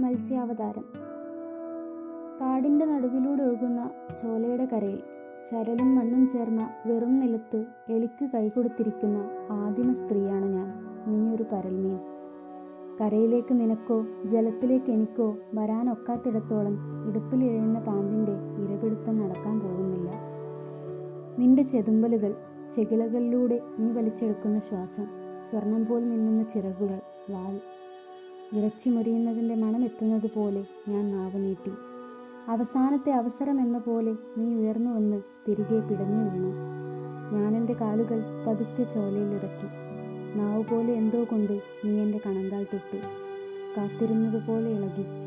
മത്സ്യാവതാരം. കാടിന്റെ നടുവിലൂടെ ഒഴുകുന്ന ചോലയുടെ കരയിൽ ചരലും മണ്ണും ചേർന്ന വെറും നിലത്ത് എളിക്ക് കൈകൊടുത്തിരിക്കുന്ന ആദിമ സ്ത്രീയാണ് ഞാൻ. നീയൊരു പരൽമീൻ. കരയിലേക്ക് നിനക്കോ ജലത്തിലേക്ക് എനിക്കോ വരാനൊക്കാത്തിടത്തോളം ഇടുപ്പിലിഴയുന്ന പാമ്പിന്റെ ഇരപിടുത്തം നടക്കാൻ പോകുന്നില്ല. നിന്റെ ചെതുമ്പലുകൾ ചെകിളകളിലൂടെ നീ വലിച്ചെടുക്കുന്ന ശ്വാസം സ്വർണം പോൽ മിന്നുന്ന ചിറകുകൾ വാൽ ഇറച്ചി മുരിയുന്നതിന്റെ മണം എത്തുന്നത് പോലെ ഞാൻ നാവ് നീട്ടി. അവസാനത്തെ അവസരം എന്ന പോലെ നീ ഉയർന്നു വന്ന് തിരികെ പിടഞ്ഞു വീണു. ഞാൻ എന്റെ കാലുകൾ പതുക്കെ ചോലയിൽ ഇറക്കി. നാവ് പോലെ എന്തോ കൊണ്ട് നീ എന്റെ കണങ്കാൽ തൊട്ടു. കാത്തിരുന്നതുപോലെ ഇളകി. കാട്ടുപന്തകൾ